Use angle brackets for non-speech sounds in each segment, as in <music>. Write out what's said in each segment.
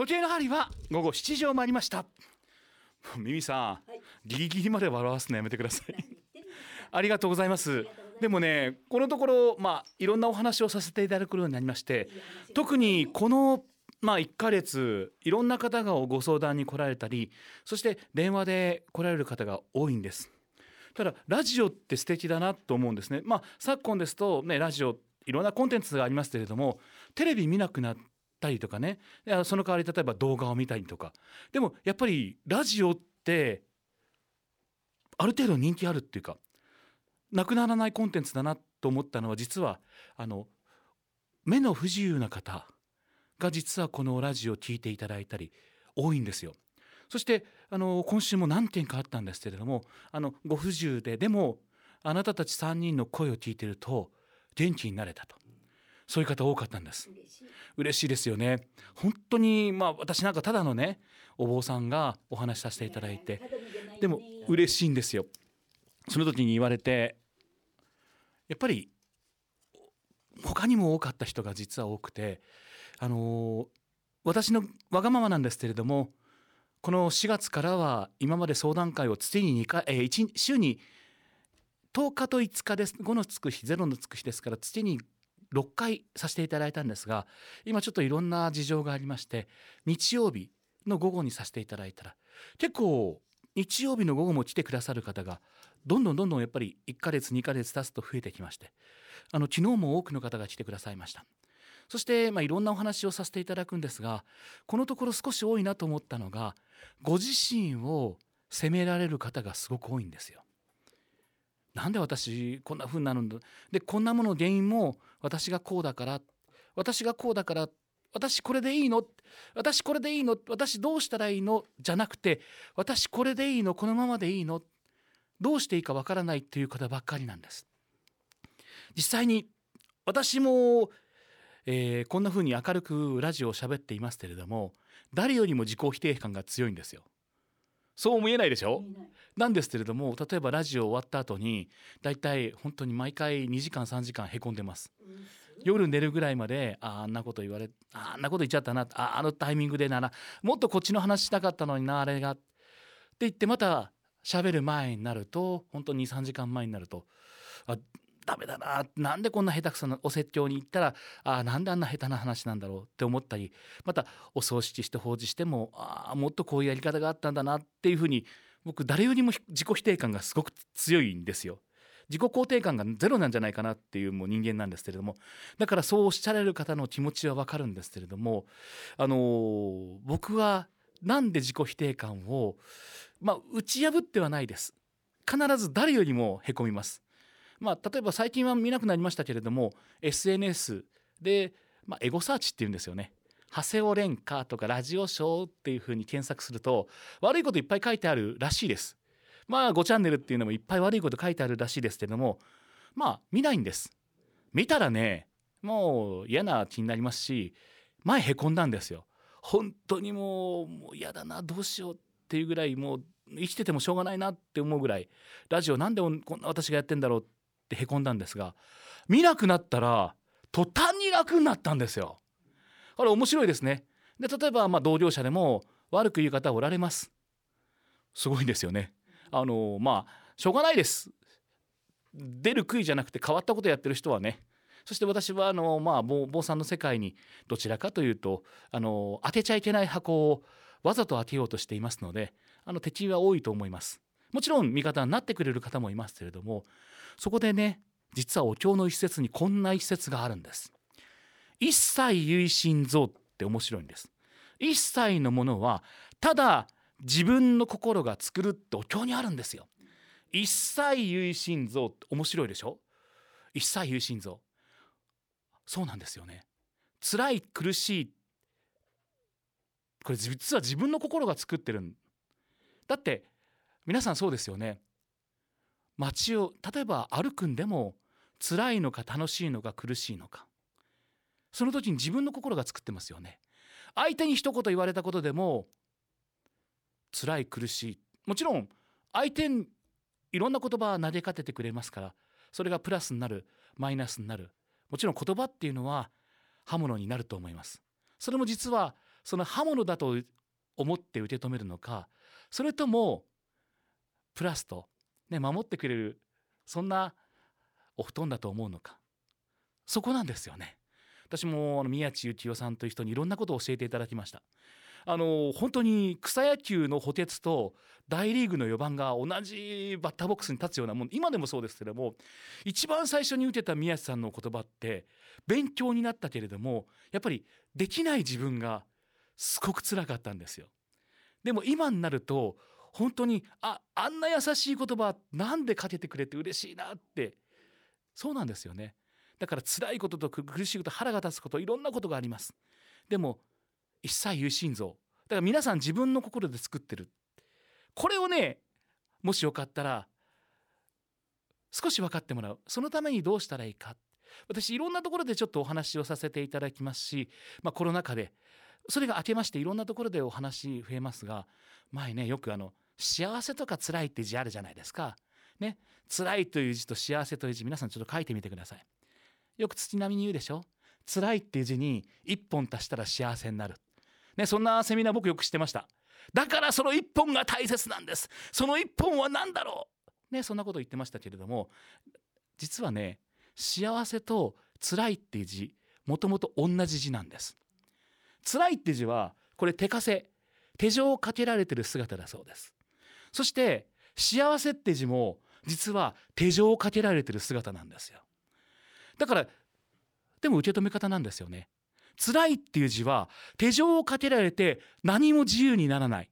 時計の針は午後7時を回りました。ミミさん、はい、ギリギリまで笑わすのやめてください。ありがとうございます。でもねこのところまあいろんなお話をさせていただくようになりまして特にこのまあ1ヶ月いろんな方がご相談に来られたりそして電話で来られる方が多いんです。ただラジオって素敵だなと思うんですね。まあ昨今ですとねラジオいろんなコンテンツがありますけれどもテレビ見なくなったりとかね。その代わり例えば動画を見たりとか。でもやっぱりラジオってある程度人気あるっていうかなくならないコンテンツだなと思ったのは実はあの目の不自由な方が実はこのラジオを聴いていただいたり多いんですよ。そしてあの今週も何件かあったんですけれどもあのご不自由ででもあなたたち3人の声を聞いてると元気になれたと。そういう方多かったんです。嬉しい。ですよね。本当にまあ私なんかただのねお坊さんがお話しさせていただいてでも嬉しいんですよ。その時に言われてやっぱり他にも多かった人が実は多くてあの私のわがままなんですけれどもこの4月からは今まで相談会を月に2回、えー、1週に10日と5日です。5のつく日0のつく日ですから月に6回させていただいたんですが今ちょっといろんな事情がありまして日曜日の午後にさせていただいたら結構日曜日の午後も来てくださる方がどんどんどんどんやっぱり1ヶ月2ヶ月経つと増えてきましてあの昨日も多くの方が来てくださいましたそして、まあ、いろんなお話をさせていただくんですがこのところ少し多いなと思ったのがご自身を責められる方がすごく多いんですよ。なんで私こんな風になるんだでこんなもの原因も私がこうだから私がこうだから私これでいいの？私これでいいの？私どうしたらいいの？じゃなくて私これでいいの？このままでいいの？どうしていいかわからないっていう方ばっかりなんです。実際に私も、えー、こんな風に明るくラジオを喋っていますけれども誰よりも自己否定感が強いんですよ。そう見えないでしょ？なんですけれども例えばラジオ終わった後にだいたい本当に毎回2時間3時間へこんでます。夜寝るぐらいまでああんなこと言われあんなこと言っちゃったなああのタイミングでならもっとこっちの話したかったのになあれが。って言ってまた喋る前になると本当に23時間前になるとあダメだななんでこんな下手くそなお説教に行ったらあなんであんな下手な話なんだろうって思ったりまたお葬式して法事してもあもっとこういうやり方があったんだなっていうふうに僕誰よりも自己否定感がすごく強いんですよ。自己肯定感がゼロなんじゃないかなっていうもう人間なんですけれども。だからそうおっしゃられる方の気持ちはわかるんですけれどもあのー、僕はなんで自己否定感をまあ打ち破ってはないです。必ず誰よりもへこみます。まあ例えば最近は見なくなりましたけれども SNS で、まあ、エゴサーチっていうんですよね長谷尾廉歌とかラジオショーっていうふうに検索すると悪いこといっぱい書いてあるらしいです。まあ5チャンネルっていうのもいっぱい悪いこと書いてあるらしいですけどもまあ見ないんです。見たらねもう嫌な気になりますし前へこんだんですよ。本当にもうもう嫌だなどうしようっていうぐらいもう生きててもしょうがないなって思うぐらいラジオなんでこんな私がやってんだろうってへこんだんですが見なくなったら途端に楽になったんですよ。これ面白いですね。で例えばまあ同僚者でも悪く言う方おられます。すごいんですよね。あのまあしょうがないです。出る杭じゃなくて変わったことやってる人はねそして私はあのまあ坊さんの世界にどちらかというとあの当てちゃいけない箱をわざと当てようとしていますのであの敵は多いと思いますもちろん味方になってくれる方もいますけれどもそこでね実はお経の一節にこんな一節があるんです。一切唯心像って面白いんです。一切のものはただ自分の心が作るってお経にあるんですよ。一切唯心像って面白いでしょ？一切唯心像。そうなんですよね。辛い苦しい。これ実は自分の心が作ってるん。だって皆さんそうですよね。街を例えば歩くんでも辛いのか楽しいのか苦しいのか。その時に自分の心が作ってますよね。相手に一言言われたことでも辛い苦しい。もちろん相手にいろんな言葉投げかけてくれますからそれがプラスになるマイナスになる。もちろん言葉っていうのは刃物になると思います。それも実はその刃物だと思って受け止めるのかそれともプラスと、ね、守ってくれるそんなお布団だと思うのかそこなんですよね。私も宮地幸雄さんという人にいろんなことを教えていただきました。あの本当に草野球の補欠と大リーグの4番が同じバッターボックスに立つようなもん今でもそうですけれども一番最初に打てた宮地さんの言葉って勉強になったけれどもやっぱりできない自分がすごく辛かったんですよ。でも今になると本当にああんな優しい言葉なんでかけてくれて嬉しいなって。そうなんですよね。だから辛いことと苦しいこと腹が立つこといろんなことがあります。でも一切有心臓だから皆さん自分の心で作ってる。これをねもしよかったら少し分かってもらう。そのためにどうしたらいいか。私いろんなところでちょっとお話をさせていただきますし、まあ、コロナ禍でそれが明けましていろんなところでお話増えますが前ねよくあの幸せとか辛いって字あるじゃないですか。ね、辛いという字と幸せという字皆さんちょっと書いてみてください。よく土並みに言うでしょ？辛いっていう字に1本足したら幸せになる。ね、そんなセミナー僕よくしてました。だからその1本が大切なんです。その1本は何だろう？ね、そんなこと言ってましたけれども、実はね、幸せと辛いっていう字、もともと同じ字なんです。辛いって字はこれ手枷手錠をかけられてる姿だそうです。そして幸せって字も実は手錠をかけられてる姿なんですよ。だからでも受け止め方なんですよね。辛いっていう字は手錠をかけられて何も自由にならない。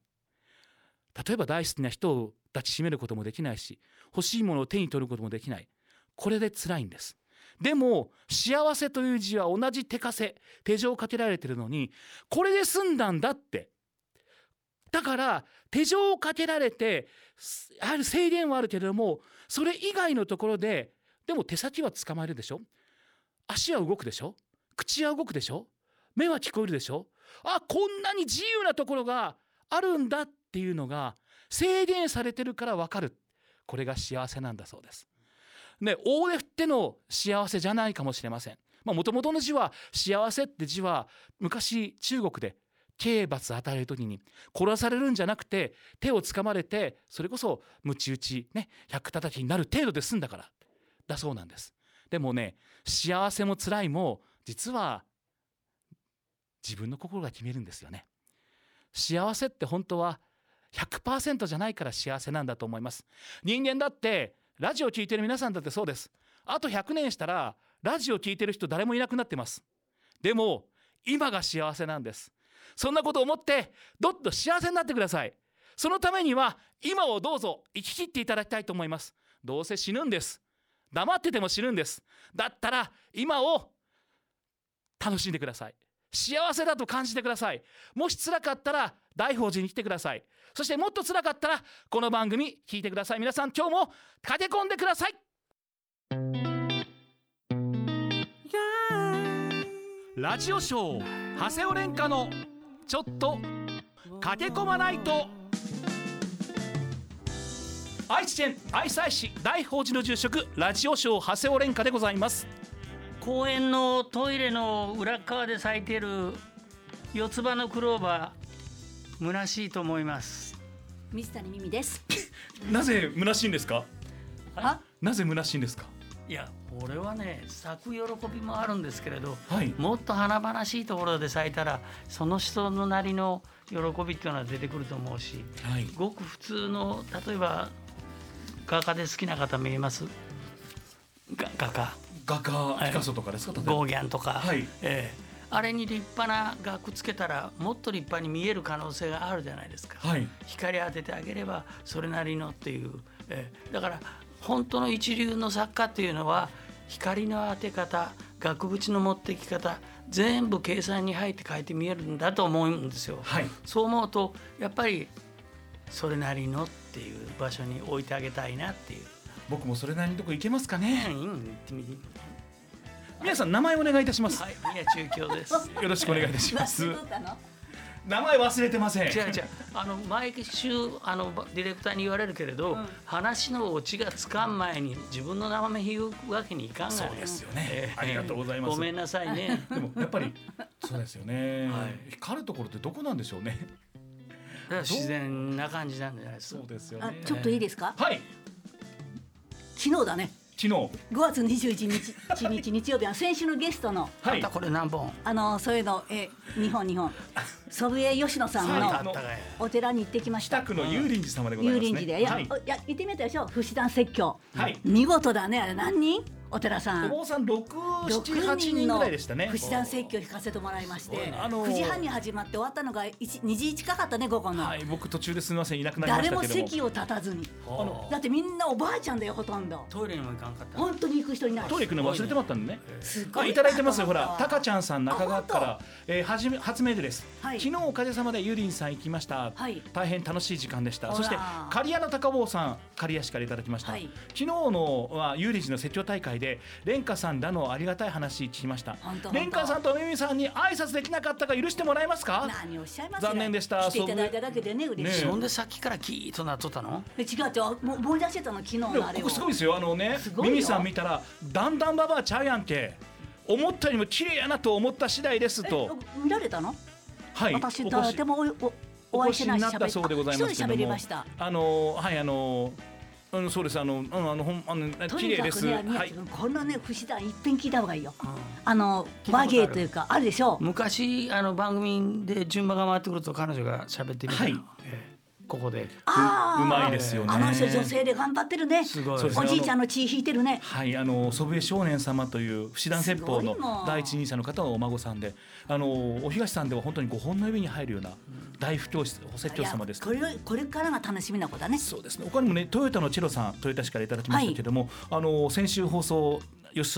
例えば大好きな人を抱きしめることもできないし欲しいものを手に取ることもできない。これで辛いんです。でも幸せという字は同じ手枷手錠をかけられてるのにこれで済んだんだって。だから手錠をかけられてやはり制限はあるけれどもそれ以外のところででも手先は捕まえるでしょ？足は動くでしょ？口は動くでしょ？目は聞こえるでしょ？あこんなに自由なところがあるんだっていうのが制限されてるから分かる。これが幸せなんだそうです。ね、大手振っての幸せじゃないかもしれません。もともとの字は幸せって字は昔中国で刑罰与える時に殺されるんじゃなくて手をつかまれてそれこそ鞭打ちね百叩きになる程度で済んだからだそうなんです。でもね幸せも辛いも実は自分の心が決めるんですよね。幸せって本当は100%じゃないから幸せなんだと思います。人間だってラジオ聴いてる皆さんだってそうです。あと100年したらラジオ聴いてる人誰もいなくなってます。でも今が幸せなんです。そんなことを思ってどっと幸せになってください。そのためには今をどうぞ生き切っていただきたいと思います。どうせ死ぬんです。黙ってても死ぬんです。だったら今を楽しんでください。幸せだと感じてください。もし辛かったら大宝寺に来てください。そしてもっと辛かったらこの番組聞いてください。皆さん今日も駆け込んでください。ラジオショー長谷尾廉歌のちょっと駆け込まないと。愛知県愛西市大宝寺の住職ラジオショー長谷尾廉歌でございます。公園のトイレの裏側で咲いている四つ葉のクローバー虚しいと思います。水谷美美です。<laughs> なぜ虚しいんですか？なぜ虚しいんですか？いやこれはね咲く喜びもあるんですけれど、はい、もっと華々しいところで咲いたらその人のなりの喜びっていうのは出てくると思うし、はい、ごく普通の例えば画家で好きな方見えます？画家画家ピカソとかですか、ゴーギャンとか、はい。えー、あれに立派な額つけたらもっと立派に見える可能性があるじゃないですか、はい、光当ててあげればそれなりのっていう、えー、だから本当の一流の作家っていうのは光の当て方額縁の持ってき方全部計算に入って書いて見えるんだと思うんですよ。はい、そう思うとやっぱりそれなりのっていう場所に置いてあげたいなっていう。僕もそれなりのとこ行けますかね？うん、行ってみ皆さん名前お願いいたします。はい、宮中京です。<laughs> よろしくお願いいたします。名前忘れてません。違う違う。あの毎週あのディレクターに言われるけれど、うん、話のオチがつかん前に自分の名前言うわけにいかんが、そうですよね、えー、ありがとうございます。ごめんなさいね。<laughs> でもやっぱり <laughs> そうですよね、はい光るところってどこなんでしょうね？自然な感じなんじゃないですかそうですよねあちょっといいですか？はい昨日だね。昨日。5月21日日日日曜日は先週のゲストのはい。これ何本？あのそういうのえ日本日本。祖父江吉野さんはい。のお寺に行ってきました。北区の幽林寺様でございますね。幽林寺で。いや,、はい。おいや行ってみたでしょ。不死団説教、はい。見事だねあれ。何人？お寺さん。お坊さん六七6八人ぐらいでしたね。不死団説教を聞かせてもらいまして、あのー9時半に始まって終わったのが1 2時近かったね午後の、はい僕途中ですみませんいなくなりまし誰もたけども。席を立たずに。あのだってみんなおばあちゃんだよほとんど。トイレにも行かんかった。本当に行く人いない。トイレ行くの忘れてまったんでね。すごいあいただいてますよほら。タカちゃんさん中川区から、えー、はじめ初メールです、はい。昨日おかげさまでゆりんさん行きました、はい。大変楽しい時間でした。そして刈谷の高坊さん刈谷市からいただきました、はい。昨日のはゆりん寺の説教大会で蓮華さんらのありがたい話聞きました。蓮華さんとめみさんに挨拶できなかったか許してもらえますか？何をおっしゃいます？残念でした。来ていただいただけでね嬉しい、ねそんでさっきからキーッとなっとったの？え違う違う。もう思い出してたの昨日でのあれを。すごいですよ。あのねミミさん見たらだんだんババアちゃうやんけ思ったよりも綺麗やなと思った次第ですと。え見られたの、はい私誰でもおおお会いしてないしお越しになったそうでございました。あのはいあのあのそうです。あのあのあのほんあのと綺麗です。にかくね、宮はい。こんなね不死団一遍聞いた方がいいよ。うん。あの和芸というかあるでしょ？う昔あの番組で順番が回ってくると彼女が喋ってみたの、はい。ええここで。うまいですよね。あの人女性で頑張ってるね。すごい。おじいちゃんの血引いてるね。はい、あの祖父江少年様という不死団説法の第一人者の方のお孫さんで、あのお東さんでは本当に5本の指に入るような大不教室、お説教師様です。これこれからが楽しみな子だね。そうですね。他にもね、トヨタのチェロさん、トヨタ市からいただきましたけれども、あの先週放送吉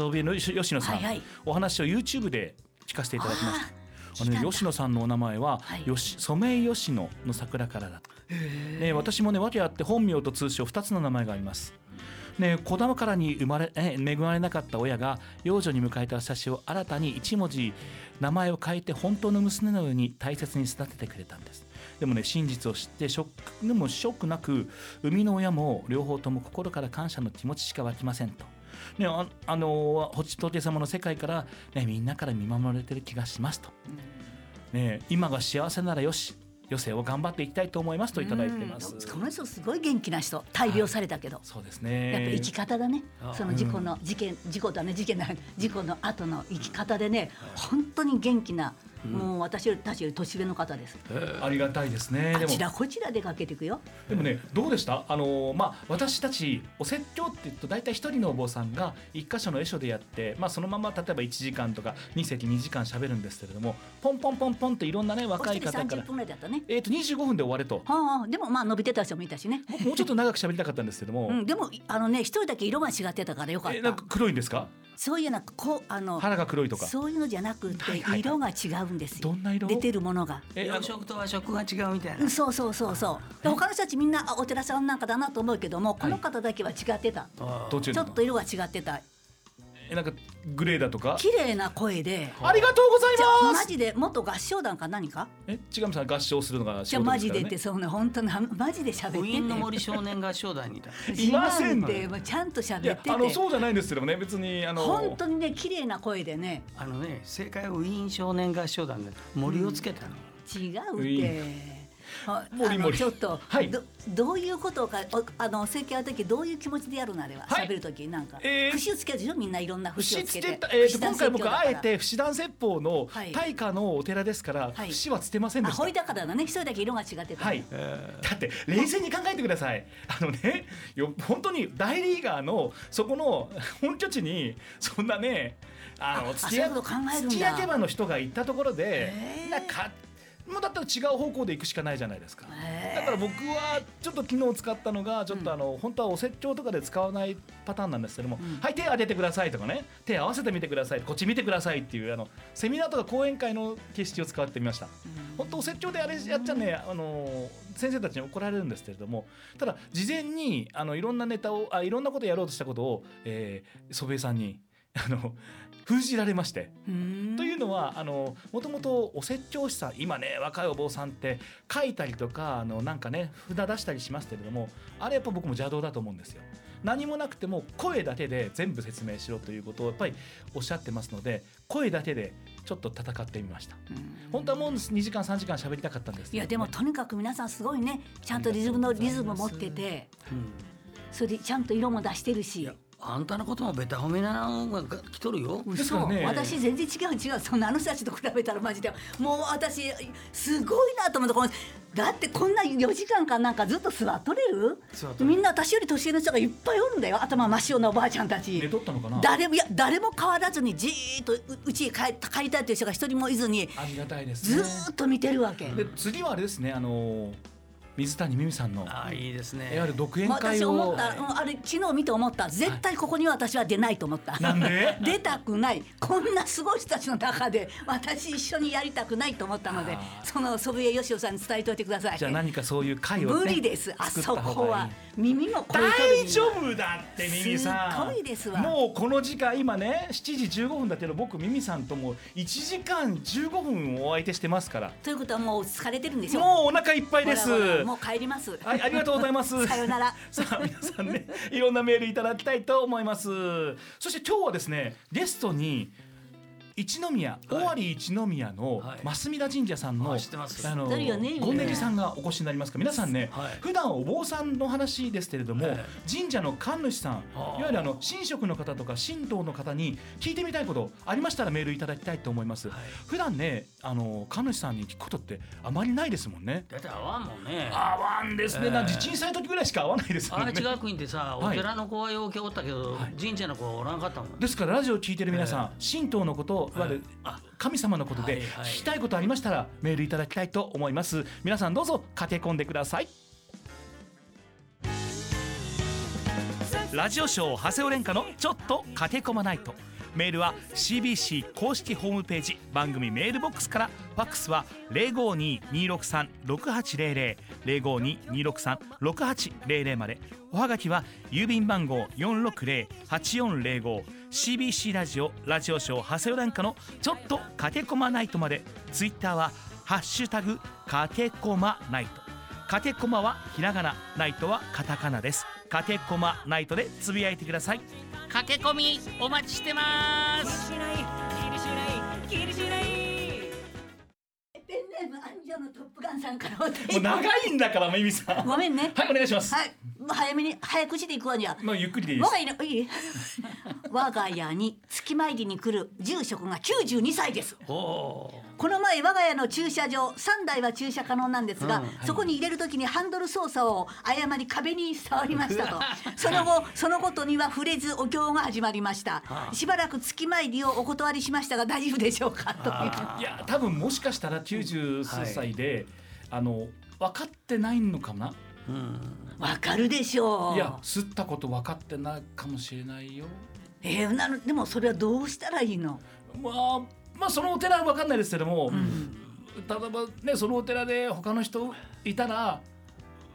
野さん、はいはい。お話を YouTube で聞かせていただきました。あのね吉野さんのお名前は、はい。よしソメイヨシノの桜からだと。ね、私もね訳あって本名と通称2つの名前があります。ね、子供からに生まれ <laughs> え恵まれなかった親が養女に迎えた私を新たに一文字名前を変えて本当の娘のように大切に育ててくれたんですでもね真実を知ってショックでもショックなく生みの親も両方とも心から感謝の気持ちしか湧きませんと。ね、ああの仏様の世界から、ね、みんなから見守られてる気がしますと、ね、今が幸せならよし余生を頑張っていきたいと思いますといただいてます。うん。この人すごい元気な人。大病されたけど、そうですやっぱね。生き方だねあその事故の事件事故だね事件だ事故の後の生き方でね本当に元気なもう私たちより年上の方です。ありがたいですね。でも。あちらこちら出かけていくよ。でもねどうでした？あのまあ私たちお説教って言うと大体一人のお坊さんが一箇所の絵所でやって、まあ、そのまま例えば1時間とか2席2時間喋るんですけれどもポンポンポンポンっていろんなねお若い方から。30分ぐらいだったね。えー、と25分で終われと。はあでもまあ伸びてた人もいたしね。ももうちょっと長く喋りたかったんですけども、うん、でもあのね一人だけ色が違ってたからよかった。えなんか黒いんですか？そういうなんかこうあの腹が黒いとか。そういうのじゃなくて色が違うんですよ。どんな色？出てるものが。え洋食と和食が違うみたいな。うんそうそうそうそう。で他の人たちみんなあお寺さんなんかだなと思うけどもこの方だけは違ってた、あどっちちょっと色が違ってた。えなんかグレーだとか？綺麗な声で。あ。りがとうございじゃあますマジで元合唱団か？何かえ違います合唱するのが仕じゃあマジ事ですからね。でってそうね本当にはマジで喋部員のって森少年合唱団にいた。ていません違うんで。もうちゃんとい喋ってやあのてそうじゃないんですけどもね。別にあの本当にね綺麗な声でね。あのね正解はウィーン少年合唱団で森をつけたの、違うウィって。あもりもりちょっと、はい。どどういうことかおあの整形の時どういう気持ちでやるのあれは？はい。喋、る時なんか、えー。節をつけるでしょ？みんないろんな節を節つつけてえ今回僕あえて不死団説法のはい大化のお寺ですから、はい節はつけませんでしたあほいだからだね一人だけ色が違ってた、はい、えだって冷静に考えてくださいあのねよ本当に大リーガーのそこの本拠地にそんなねあのあ土屋そういうこと考えるんだ土屋家場の人が行ったところでへーなんかもうだったら違う方向で行くしかないじゃないですか。だから僕はちょっと昨日使ったのがちょっとあの、本当はお説教とかで使わないパターンなんですけども、うんはい手当ててくださいとかね手合わせてみてくださいこっち見てくださいっていうあのセミナーとか講演会の形式を使ってみました。本当お説教であれやっちゃね、あの先生たちに怒られるんですけれどもただ事前にあのいろんなネタをあいろんなことやろうとしたことを、えー、祖父江さんにあの封じられまして。うん。というのはあのもともとお説教師さん今ね若いお坊さんって書いたりとかあのなんかね札出したりしますけれどもあれやっぱ僕も邪道だと思うんですよ。何もなくても声だけで全部説明しろということをやっぱりおっしゃってますので声だけでちょっと戦ってみました。本当はもう2時間3時間喋りたかったんですいやでもとにかく皆さんすごいねちゃんとリズムのリズム持っててそれでちゃんと色も出してるしあんたのこともベタ褒めなのが来とるよ。ですからね。私全然違う違う。そんなあの人たちと比べたらマジで。もう私すごいなと思ってこのだってこんな4時間間なんかずっと座っとれる？座っとれる。みんな私より年上の人がいっぱいおるんだよ。頭真っ白なおばあちゃんたち。寝とったのかな？誰もいや誰も変わらずにじーっとううちへ帰帰りたいという人が一人もいずにありがたいですずねーっと見てるわけ。で次はあれですねあの水谷美美さんのいああいいですね。わゆる独演もう会を私思った、うんあれ昨日見て思った。絶対ここには私は出ないと思った、なんで？<laughs> 出たくない。こんなすごい人たちの中で私一緒にやりたくないと思ったのでその祖父江義雄さんに伝えておいてください。じゃあ何かそういう会をね無理です。あそこは耳も大丈夫だってミミさん。すごいですわ。もうこの時間今ね7時15分だけど僕ミミさんとも1時間15分お相手してますから。ということはもう疲れてるんでしょもうお腹いっぱいです。ほらほらもう帰ります。はいありがとうございます。<laughs> さよなら。<laughs> さあ皆さんねいろんなメールいただきたいと思います。そして今日はですねゲストに一宮尾張一宮のはい。増田神社さんの、はい知ってます。あの知ってるよねゴンネジさんがお越しになりますか。ら皆さんね、はい。普段お坊さんの話ですけれども、え神社の神主さんい。わゆるあの神職の方とか神道の方に聞いてみたいことありましたらメールいただきたいと思います、はい。普段ねあの神主さんに聞くことってあまりないですもんね。だって合わんもんね。合わんですね、えーなん地震災の時ぐらいしか合わないですもんね。荒地学院ってさ、おはい。寺の子はようけおったけど、はい。神社の子はおらんかったもん。ですからラジオを聞いてる皆さん、神道のこといわゆるあ神様のことで聞きたいことありましたらメールいただきたいと思います。皆さんどうぞ駆け込んでください。ラジオショー長谷尾廉歌のちょっと駆け込まないと。メールは CBC 公式ホームページ番組メールボックスから。ファックスは052-263-6800 052-263-6800まで。おはがきは郵便番号460-8405 CBC ラジオラジオショー長谷尾廉歌のちょっと駆け込まないとまで。ツイッターはハッシュタグ駆け込まないと。駆け込まはひらがなナイトはカタカナです。駆け込まナイトでつぶやいてください。駆け込みお待ちしてます。ペンネームアンジョのトップガンさんからお便り。もう長いんだからミミさん。はいごめんね。お願いします、はい。早めに早口でいくわじゃまあゆっくりでいいです。我が家のいい我が家に月参りに来る住職が92歳です。この前我が家の駐車場3台は駐車可能なんですが、うんそこに入れる時にハンドル操作を誤り壁に触りましたと。<laughs> その後そのことには触れずお経が始まりました。はあ。しばらく月参りをお断りしましたが大丈夫でしょうかという。あ。いや多分もしかしたら90数歳で、あの分かってないのかな、ー。うん。わかるでしょう。いや吸ったこと分かってないかもしれないよえーなのでもそれはどうしたらいいの、まあまあそのお寺は分かんないですけども、うん。例えばねそのお寺で他の人いたら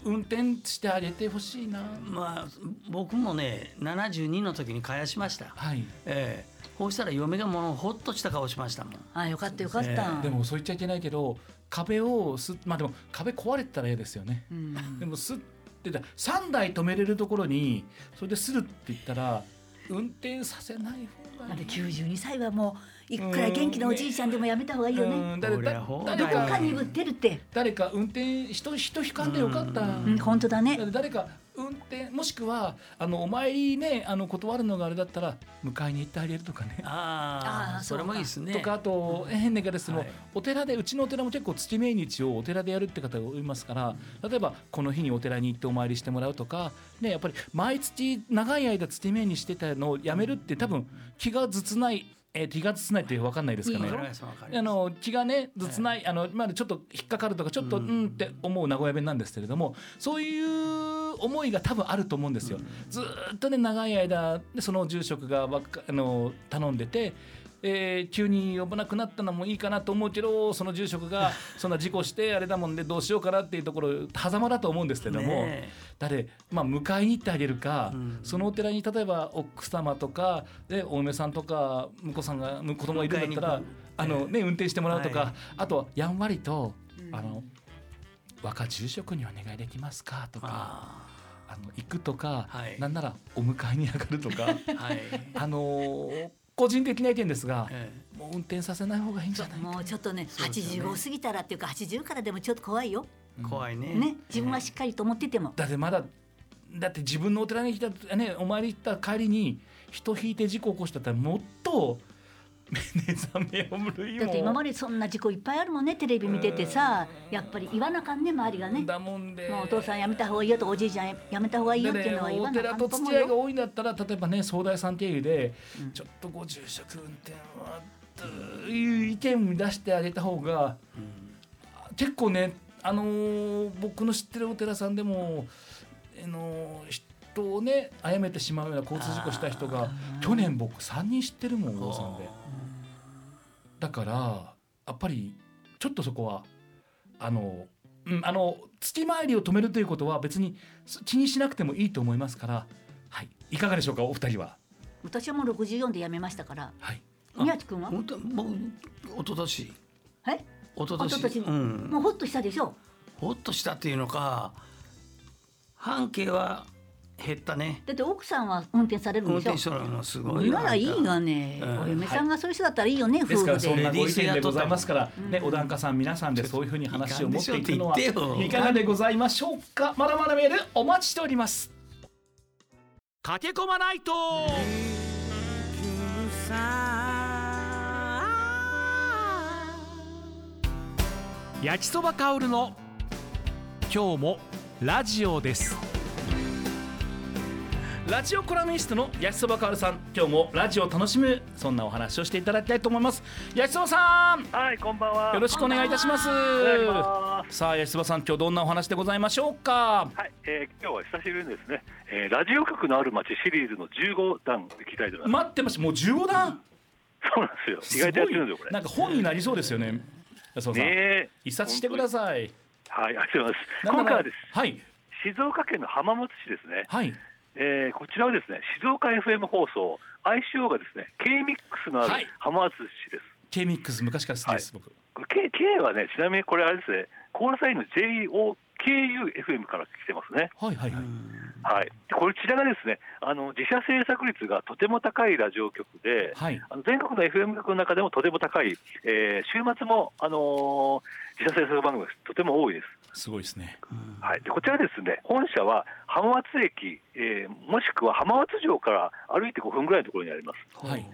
運転してあげてほしいな。まあ僕もね72の時に返しました。はい。ええこうしたら嫁がもうほっとした顔しましたもん。あよかったよかった、えーでもそう言っちゃいけないけど壁をすまあでも壁壊れてたら嫌ですよね、うん。でもすってた3台止めれるところにそれでするって言ったら運転させない方がいい。だって92歳はもういくら元気なおじいちゃんでもやめた方がいいよね、うん誰だこりゃほう誰どこかかにぶってるって、誰か運転人人引かんでよかった、うん、本当だね。誰か運転もしくはあのお参りねあの断るのがあれだったら迎えに行ってあげるとかね。ああ、それもいいですね。とかあと変な言い方ですけども、はい。お寺でうちのお寺も結構月命日をお寺でやるって方がいますから例えばこの日にお寺に行ってお参りしてもらうとか、ね、やっぱり毎月長い間月命にしてたのをやめるって多分気がずつない、えー気がずつないって分かんないですかね。いい。よわかりますわかります。あの気がねずつない、あのまあちょっと引っかかるとかちょっとううんんって思う名古屋弁なんですけれどもそういう思いが多分あると思うんですよ。ずーっとね長い間でその住職があの頼んでて。えー急に呼ばなくなったのもいいかなと思うけどその住職が <laughs> そんな事故してあれだもんでどうしようかなっていうところ狭間だと思うんですけども、ね誰、まあ、迎えに行ってあげるか、うん。そのお寺に例えば奥様とかでお嫁さんとか婿さんが子供がいるんだったらあの、ね、運転してもらうとか、はい。あとはやんわりと、あの若住職にお願いできますかとかああの行くとか、はい。なんならお迎えに上がるとかー <laughs> はい。あのー個人的な意見ですが、えもう運転させない方がいいんじゃないかもうちょっとねね。85過ぎたらっていうか80からでもちょっと怖いよ、え怖いね。ね自分はしっかりと思ってても、だってまだだって自分のお寺に来たねお参り行った帰りに人引いて事故起こしたったらもっと目覚めを類だって今もまでそんな事故いっぱいあるもんねテレビ見ててさやっぱり言わなあかんね周りがね。だもんで。もうお父さんやめた方がいいよとおじいちゃんやめた方がいいよっていうのは言おわなあかん寺とと思うよ。付き合いが多いんだったら例えばね総大さん経由で、ちょっとご住職運転はという意見を出してあげた方が、結構ねあのー僕の知ってるお寺さんでも、あのー人をね殺めてしまうような交通事故した人が去年僕3人知ってるもんお坊さんで。だからやっぱりちょっとそこはあの、うん、あの月回りを止めるということは別に気にしなくてもいいと思いますから、はい、いかがでしょうかお二人は。私はもう64で辞めましたから。はい、宮地君は？本当もう一昨年はい一昨年一昨年うん。もうほっとしたでしょ？ほっとしたっていうのか半径は減ったね。だって奥さんは運転されるんでしょ？運転手のもすごいな。らいいがね、うん。お嫁さんがそういう人だったらいいよね、で。すから夫婦でそんなご意見でございますから、うん。ね、お檀家さん皆さんでそういうふうに話を持っていくのはいかがでございましょうか。まだまだメールお待ちしております。駆け込まないと。焼きそば香るの。今日もラジオですラジオコラムニストの焼きそばかおるさん今日もラジオを楽しむそんなお話をしていただきたいと思います焼きそばさんはい、こんばんは。よろしくお願いいたします。さあ焼きそばさん今日どんなお話でございましょうか？はい、えー、今日は久しぶりにですね、えー、ラジオ局のある街シリーズの15弾いきたいと思います。待ってましたもう15段？そうなんですよ。意外とやってるんですよ、これ。なんか本になりそうですよね焼きそばさん、ねえ。一冊してくださいはい、ありがとうございます。今回はです。はい静岡県の浜松市ですね。はいえー、こちらはですね、静岡 FM 放送、愛称がですね、K-MIX のあはい。る浜松市です。K ミックス昔から好きです、僕。これ K, K はね、ちなみにこれあれですね、コールサインの JOKUFM から来てますね。はいはいはいはい、でこちらがですねあの自社制作率がとても高いラジオ局で、はい。あの全国の FM 局の中でもとても高い、えー週末も、あのー自社制作番組がとても多いです。すごいですね。はい、でこちらですね本社は浜松駅、えーもしくは浜松城から歩いて5分ぐらいのところにあります。はい。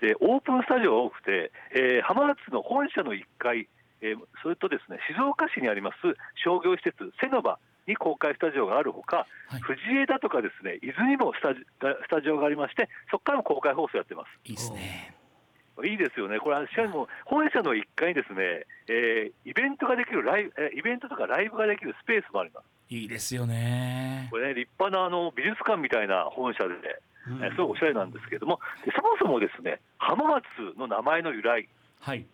でオープンスタジオが多くて、えー浜松の本社の1階、えーそれとですね静岡市にあります商業施設セノバに公開スタジオがあるほか、はい。藤枝とかですね伊豆にもスタジスタジオがありましてそこからも公開放送やってます。いいですね。いいですよね、これはしかも本社の1階にですね、えーイベントができるライブ、えーイベントとかライブができるスペースもあります。いいですよね。これね、立派なあの美術館みたいな本社で、うん。えーすごいおしゃれなんですけれども、でそもそもですね、浜松の名前の由来、はい。い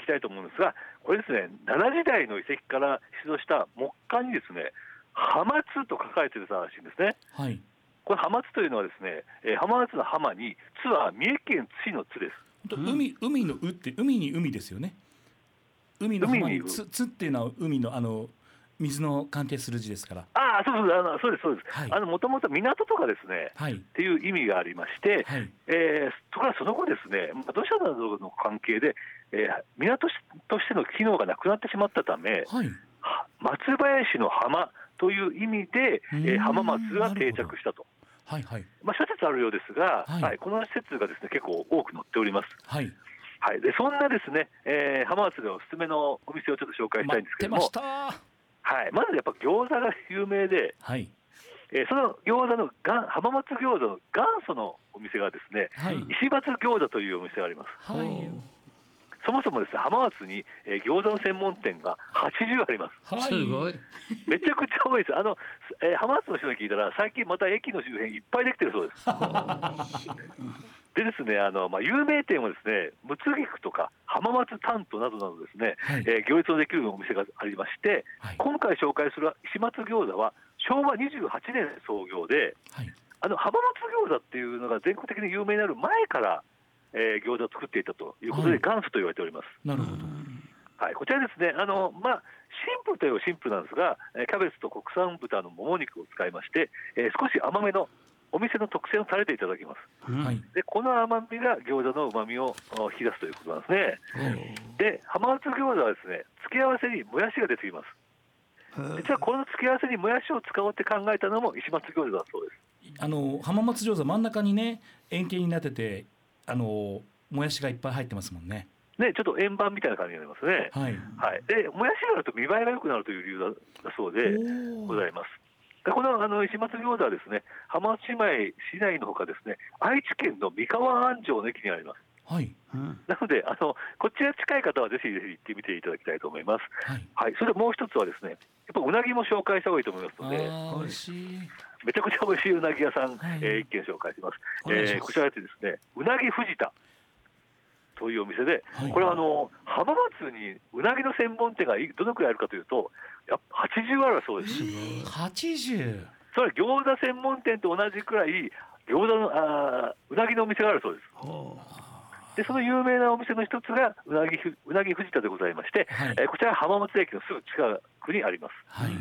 きたいと思うんですが、これですね、奈良時代の遺跡から出土した木簡にですね、浜松と書かれているらしいんですね。はい。これ浜松というのはですね、えー浜松の浜に津は三重県津市の津です。本当海海の「う」って海に海ですよね。海の浜に「海にうつ」つっていうのは海のあの水の関係する字ですから。ああ、そうそう、あのそうです、そうです。はい。あの、もともと港とかですね、はい。っていう意味がありまして、はい。えーところがその後ですね、まあ土砂などの関係で、えー港しとしての機能がなくなってしまったため、はい。は松林の浜という意味で、えー浜松が定着したと。はいはい。まあ、諸説あるようですが、はい。はいこの説がですね結構多く載っております。はい。はい、でそんなですね、えー浜松でおすすめのお店をちょっと紹介したいんですけども。待ってまし、た。はい、まずやっぱ餃子が有名で、はい。えーその餃子のが浜松餃子の元祖のお店がですね、はい。石松餃子というお店があります。はいそもそもですね浜松に、えー餃子の専門店が80あります。はいすごいめちゃくちゃ多いです。あの、えー浜松の人に聞いたら最近また駅の周辺いっぱいできてるそうです。<laughs> でですね、あのまあ有名店はですね、むつぎくとか浜松担当などなどですね、はいえー行列のできるお店がありまして、はい今回紹介する石松餃子は昭和28年創業で、はいあの浜松餃子っていうのが全国的に有名になる前から、えー餃子を作っていたということで、はい元祖と言われております。なるほどはい、こちらですね、あのまあ、シンプルといえばシンプルなんですが、えーキャベツと国産豚のもも肉を使いまして、えー少し甘めの、お店の特製のタレでいただきます。うんはいでこの甘みが餃子の旨みをあ引き出すということなんですね。で浜松餃子はですね付け合わせにもやしが出てきます。実はこの付け合わせにもやしを使おうって考えたのも石松餃子だそうです。あの浜松餃子真ん中にね円形になっててあのもやしがいっぱい入ってますもんねねちょっと円盤みたいな感じになりますね。はいはい。でもやしがあると見栄えが良くなるという理由だだそうでございます。でこのあの石松餃子はですね浜松市内市内のほかですね愛知県の三河安城の駅にあります。はいうんなのであのこちら近い方はぜひぜひ行ってみていただきたいと思います。はいはい。それでもう一つはですねやっぱうなぎも紹介した方がいいと思いますあので。ー美味しいめちゃくちゃ美味しいうなぎ屋さん、はいえー一軒紹介します。えーこちらでですね、うなぎ藤田というお店で、はいこれはあの浜松にうなぎの専門店がいどのくらいあるかというと、やっぱ80あるそうです。80それは餃子専門店と同じくらい餃子のあーうなぎのお店があるそうです。ほでその有名なお店の一つがうなぎふうなぎ藤田でございまして、はいえーこちらは浜松駅のすぐ近くにあります。はい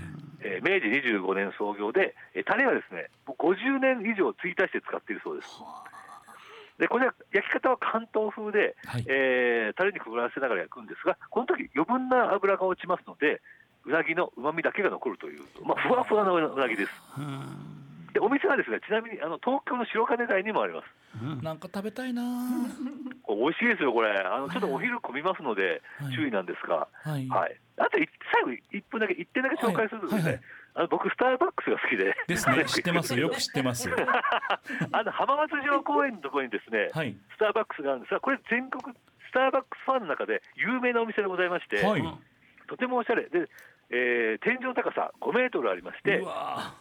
えー明治25年創業で、えータレはですね、もう50年以上継ぎ足して使っているそうです。でこれは焼き方は関東風で、はいえータレにくぐらせながら焼くんですが、この時余分な油が落ちますので、うなぎのうまみだけが残るという、まあ、ふわふわのうなぎです。でお店はですね、ちなみにあの東京の白金台にもあります。うんなんか食べたいな美味しいですよ、これ。あのちょっとお昼混みますのではい注意なんですが、はいはい。あとい最後1分だけ、1点だけ紹介するとですね、はいはいはいあの僕、スターバックスが好きで、ですね。知ってますよ。く知ってます <laughs> あの浜松城公園のところにですね、はい。スターバックスがあるんですが、これ、全国スターバックスファンの中で有名なお店でございまして、はい。とてもおしゃれ。で、えー天井の高さ5メートルありましてう、わ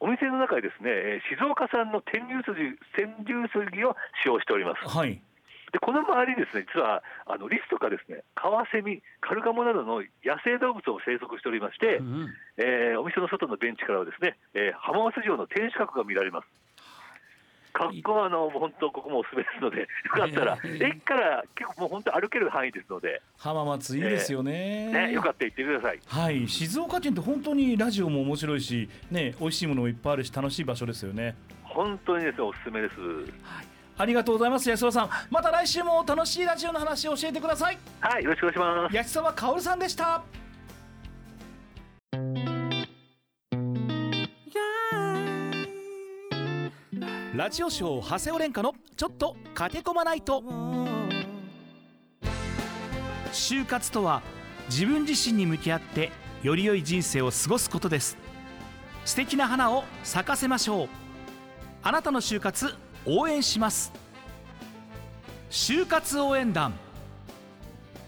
お店の中にですね、えー静岡産の天竜筋天竜筋を使用しております。はいでこの周りにですね、実はあのリスとかですね、カワセミ、カルガモなどの野生動物を生息しておりまして、うんえーお店の外のベンチからはですね、えー浜松城の天守閣が見られます。格好はあの本当ここもおすすめですので、よかったらえー駅から結構もう本当歩ける範囲ですので、浜松いいですよねね、よかったら行ってください。はい静岡県って本当にラジオも面白いしね美味しいものもいっぱいあるし楽しい場所ですよね本当にですねおすすめです。ありがとうございます安田さん。また来週も楽しいラジオの話を教えてください。はい、よろしくお願いします。焼きそばかおるさんでした。ラジオショー長谷尾廉歌のちょっと駆け込まないと。就活とは自分自身に向き合ってより良い人生を過ごすことです。素敵な花を咲かせましょう。あなたの就活応援します。就活応援団。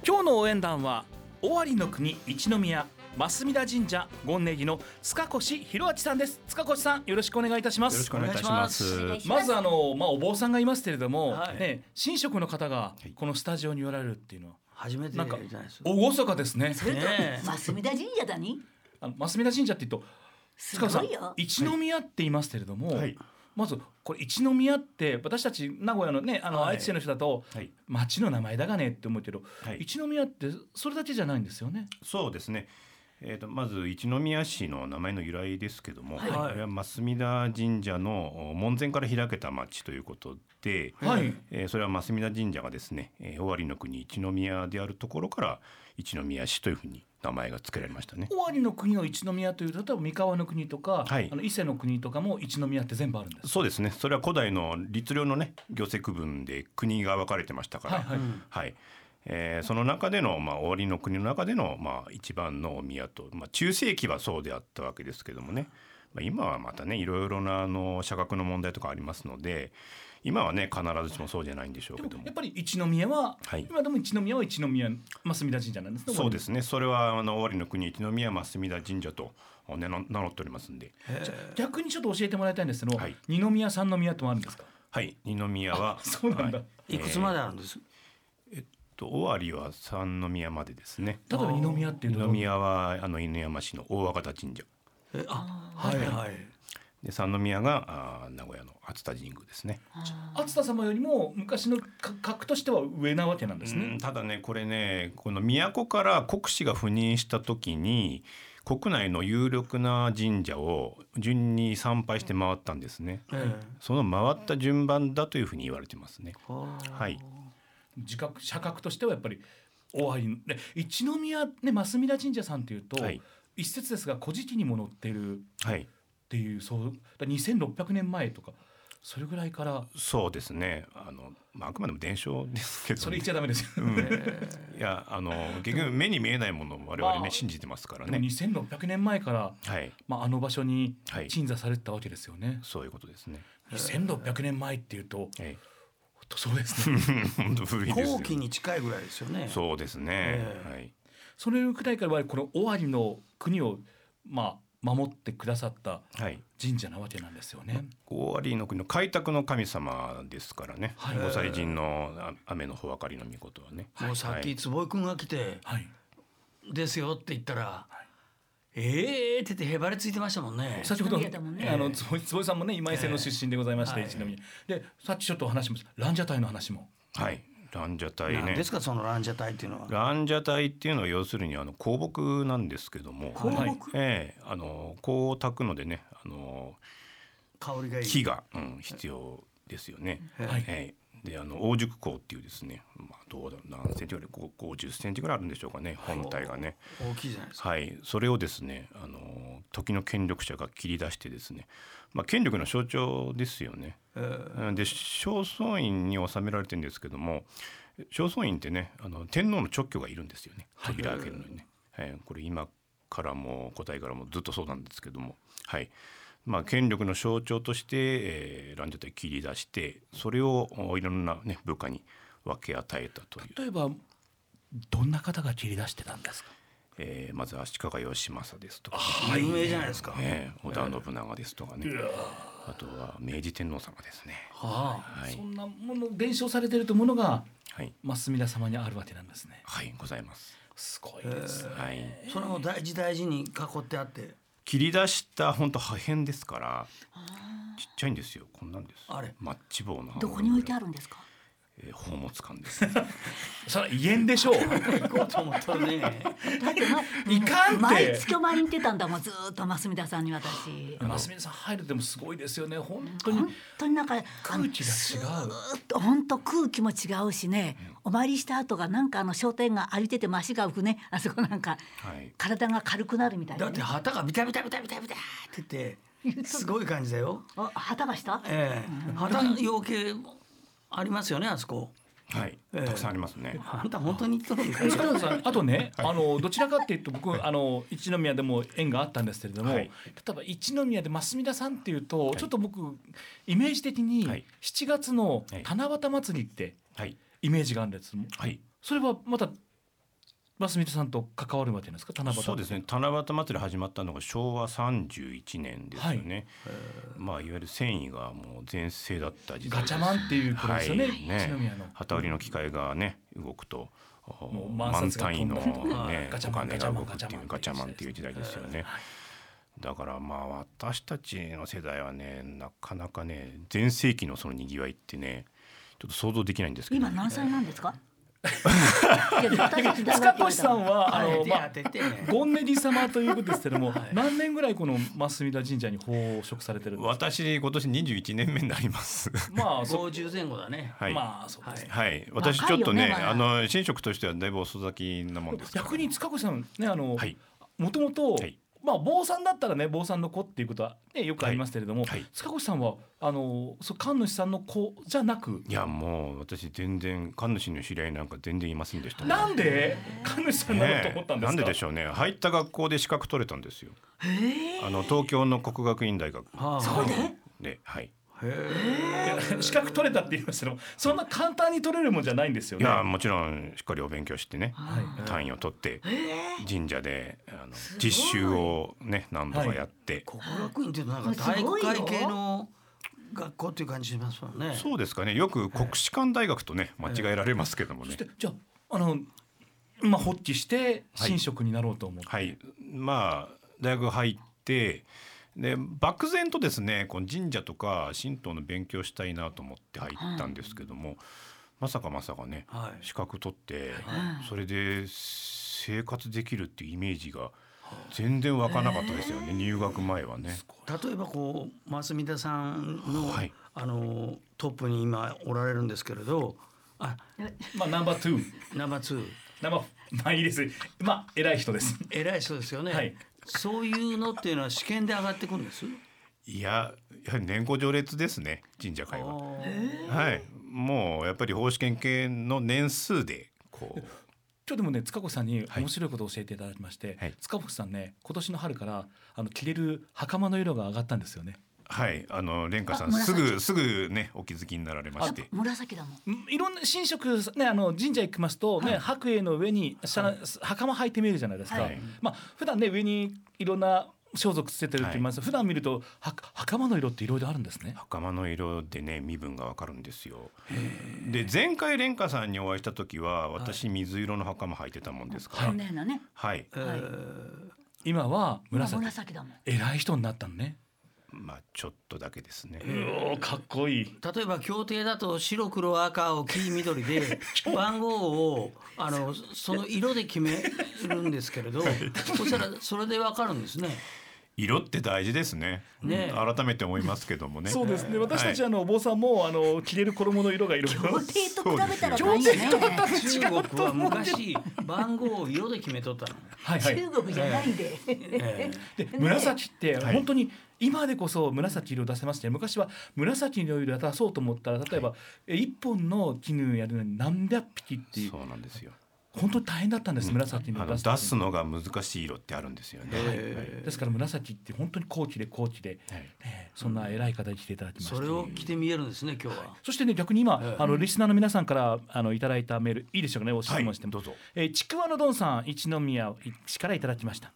今日の応援団は尾張の国一宮増田神社権ネギの塚越弘明さんです。塚越さんよろしくお願いいたします。よろしくお願いいたします。まずあのまあお坊さんがいますけれども、はい。ね神職の方がこのスタジオにおられるっていうのは初めてじゃなんかないです厳かですね。それとね。え増田神社だに？あの増田神社って言うとす塚越さん一宮って言いますけれども、はいまずこれ一宮って私たち名古屋のねあのはい。愛知県の人だと、はい。町の名前だがねって思うけど、はい。一宮ってそれだけじゃないんですよね。そうですね。えー、とまず一宮市の名前の由来ですけども、はい。これは増田神社の門前から開けた町ということで、はい。えーそれは増田神社がですね、えー、尾張の国一宮であるところから一宮市というふうに名前が付けられましたね。尾張の国の一宮という例えば三河の国とか、はいあの伊勢の国とかも一宮って全部あるんです。そうですね。それは古代の律令のね行政区分で国が分かれてましたから、はいはいはいえーその中での、まあ、終わりの国の中での、まあ、一番のお宮と、まあ、中世紀はそうであったわけですけどもね、まあ、今はまたねいろいろなあの社格の問題とかありますので今はね必ずしもそうじゃないんでしょうけども。やっ。ぱり一宮は、はい。今でも一宮は一宮増田神社なんですね。そうですね。それはあの終わりの国一宮増田神社とねの名乗っておりますんで。逆にちょっと教えてもらいたいんですけど、はい。二宮三宮ともあるんですか？はい。二宮はそうなんだ。はい。いくつまであるんです、と尾張は三宮までですね。例えば二宮っていうと二宮はあの犬山市の大和方神社。えあはい。はいで三宮があー名古屋の熱田神宮ですね。熱田様よりも昔のか格としては上なわけなんですうんね。ただねこれねこの都から国司が赴任した時に国内の有力な神社を順に参拝して回ったんですね。えその回った順番だというふうに言われてますね。えはあはい。自覚社格としてはやっぱり大ありで一宮ね増田神社さんというと、はい一説ですが古事記にも載っているっはい。ていうそうだ2600年前とかそれぐらいからそうですね。あの、まあ、あくまでも伝承ですけど、ね。それ言っちゃダメですよ、いや、あの、結局目に見えないものを我々まあね、信じてますからね。2600年前から、はい。まあ、あの場所にはい鎮座されてたわけですよね、そういうことですね。2600年前っていうとはい。そうですね <laughs> 本当古いですよ後期に近いぐらいですよね。そうですね。ええそはい。れくらいからはこの尾張の国をまあ守ってくださったはい。神社なわけなんですよね。大有の国の開拓の神様ですからね。はいご祭神のあ雨の穂分かりの御事はね。もうさっき坪井君が来てはい。「ですよ」って言ったら「ええ」って言ってへばりついてましたもんね。先ほど、ねあの坪井坪井さんもね今井線の出身でございまして、ええ一宮でさっきちょっとお話しましたランジャタイの話も。はい。ランジャタイね何で。すかそのランジャタイっていうのは。ランジャタイっていうのは要するにあの香木なんですけども、香木？はいええあの香を焚くのでね、あの香りがいい。木が、うん、必要ですよね。はいええであの大熟香っていうですね、まあどうだろう何センチぐらい、こう50センチぐらいあるんでしょうかね、本体がね。大きいじゃないですか。はい、それをですね、あの時の権力者が切り出してですね、まあ権力の象徴ですよね。で正倉院に収められてるんですけども正倉院ってねあの天皇の直居がいるんですよね。扉開けるのにね、はい、これ今からも古代からもずっとそうなんですけども。はい。まあ権力の象徴として、えー、ランジャタイ切り出してそれをおいろんな、ね、部下に分け与えたという、例えばどんな方が切り出してたんですか？えーまず足利義政ですとか、有名じゃないですか。ね織田信長ですとかねあとは明治天皇様ですね。はあ。はいそんなもの伝承されてるとものがはい、増田様にあるわけなんですね。はい、ございます。すごいですね。はい。それも大事大事に囲ってあって。切り出した本当破片ですからちっちゃいんですよこんなんですあれマッチ棒のどこに置いてある、るんですか。えー、宝物館です <laughs> それは言えんでしょう。行こうと思ったらね。だってまいかんって毎月お参りに行ってたんだもんずーっと増田さんに私。増田さん入るでもすごいですよね。本当に本当になんか空気が違う。本当空気も違うしね、お参りした後がなんかあの商店街歩いてても足が浮くねあそこなんかはい体が軽くなるみたいな、ね、だって旗がビタビタビタビタビタって言ってすごい感じだよ。あ旗がした？ええ旗養鶏ありますよねあそこ。はい、ええ。たくさんありますね。あんた本当に言っとるんかあとね、あのどちらかっていうと僕あの一宮でも縁があったんですけれども、はい。例えば一宮で増田さんっていうと、ちょっと僕イメージ的にはい。7月のはい。七夕祭りってはい。イメージがあるんです。はい。それはまた増田さんと関わるわけなんですか？七夕そうですね。七夕祭り始まったのが昭和31年ですよね、まあいわゆる繊維がもう全盛だった時代ガチャマンっていうことですよね、はい。一宮の。旗売りの機械がね動くともう万万札が単位の、<laughs> ね、ガチャマンお金が動くっていうガガチャマンってていうう時代ですよね。だからまあ私たちの世代はねなかなかね全盛期のその賑わいってねちょっと想像できないんですけど、今何歳なんですか？塚越さんはあの、手まあ当てて。ゴンネリ様ということですけども、何年ぐらいこの増田神社に奉職されてるんですか？私今年21年目になります。まあそ五十前後だね。はい、まあそうです、はい、私ちょっとねあの神職としてはだいぶ遅咲きなもんですから。逆に塚越さんねあの、はい。もともとはいまあ坊さんだったらね坊さんの子っていうことはねよくありますけれども、はい。塚越さんはあのそう神主さんの子じゃなく？いやもう私全然神主の知り合いなんか全然いませんでした。ねなんで神主さんになろうと思ったんですか、なんででしょうね。入った学校で資格取れたんですよ。あの東京の国学院大学。はあ。そうでではい資格取れたって言いましたけどそんな簡単に取れるもんじゃないんですよね。いやもちろんしっかりお勉強してねはい。単位を取って神社であの実習をね何度かやって。国学院っていうとなんか体育会系の学校っていう感じしますもんね。そうですかね。よく国士舘大学とね間違えられますけどもね。そしてじゃああのまあ発起して神職になろうと思って、はい。まあ大学入ってで漠然とですねこの神社とか神道の勉強したいなと思って入ったんですけども、まさかまさかね、はい。資格取って、それで生活できるっていうイメージが全然わからなかったですよね入学前はね。例えばこう増田さんの、はい。あのトップに今おられるんですけれどあまあナンバー2ナンバー2ナンバーまあいいです。まあ偉い人です。偉い人ですよね、はいそういうのっていうのは試験で上がってくるんです？いややはり年功序列ですね神社会は。はい。もうやっぱり奉仕研系の年数でこう。<laughs> ちょっとでもね塚越さんにはい。面白いことを教えていただきまして、はい。塚越さんね今年の春からあの着れる袴の色が上がったんですよねはいあの蓮華さんあす紫ぐすぐねお気づきになられまして。紫だもん。うんいろんな神職ねあの神社行きますとね、白衣の上に下、袴履いて見えるじゃないですか、はい。まあ普段ね上にいろんな装束つけてるって言います、普段見るとは袴の色っていろいろあるんですね。袴の色でね身分がわかるんですよ。で前回蓮華さんにお会いした時は私水色の袴履いてたもんですから。去年のね。はい、えーはい。今は紫だもん。偉い人になったのね、まあちょっとだけですね、うおかっこいい。例えば協定だと白黒赤青黄緑で <laughs> 番号をあのその色で決めるんですけれど、そしたらそれでわかるんですね。色って大事ですね。ね。改めて思いますけどもね。そうですね。私たちはあのお坊さんもあの着れる衣の色がいろいろ協定と比べたらないよね。中国は昔番号を色で決めとったの。はいはい。中国じゃないんで。え。で紫ってはい。本当に今でこそ紫色を出せまして昔は紫の色を出そうと思ったら例えばえ一本の絹やるのに何百匹っていうそうなんですよ。本当に大変だったんです紫のあの色を出す出すのが難しい色ってあるんですよね、えですから紫って本当に高貴で高貴で、はい。ねそんな偉い方に来ていただきましたそれを着て見えるんですね今日は。そしてね逆に今、ええ。あのリスナーの皆さんからあのいただいたメールいいでしょうかねお質問しても、どうぞ。えーちくわのどんさん一宮市からいただきました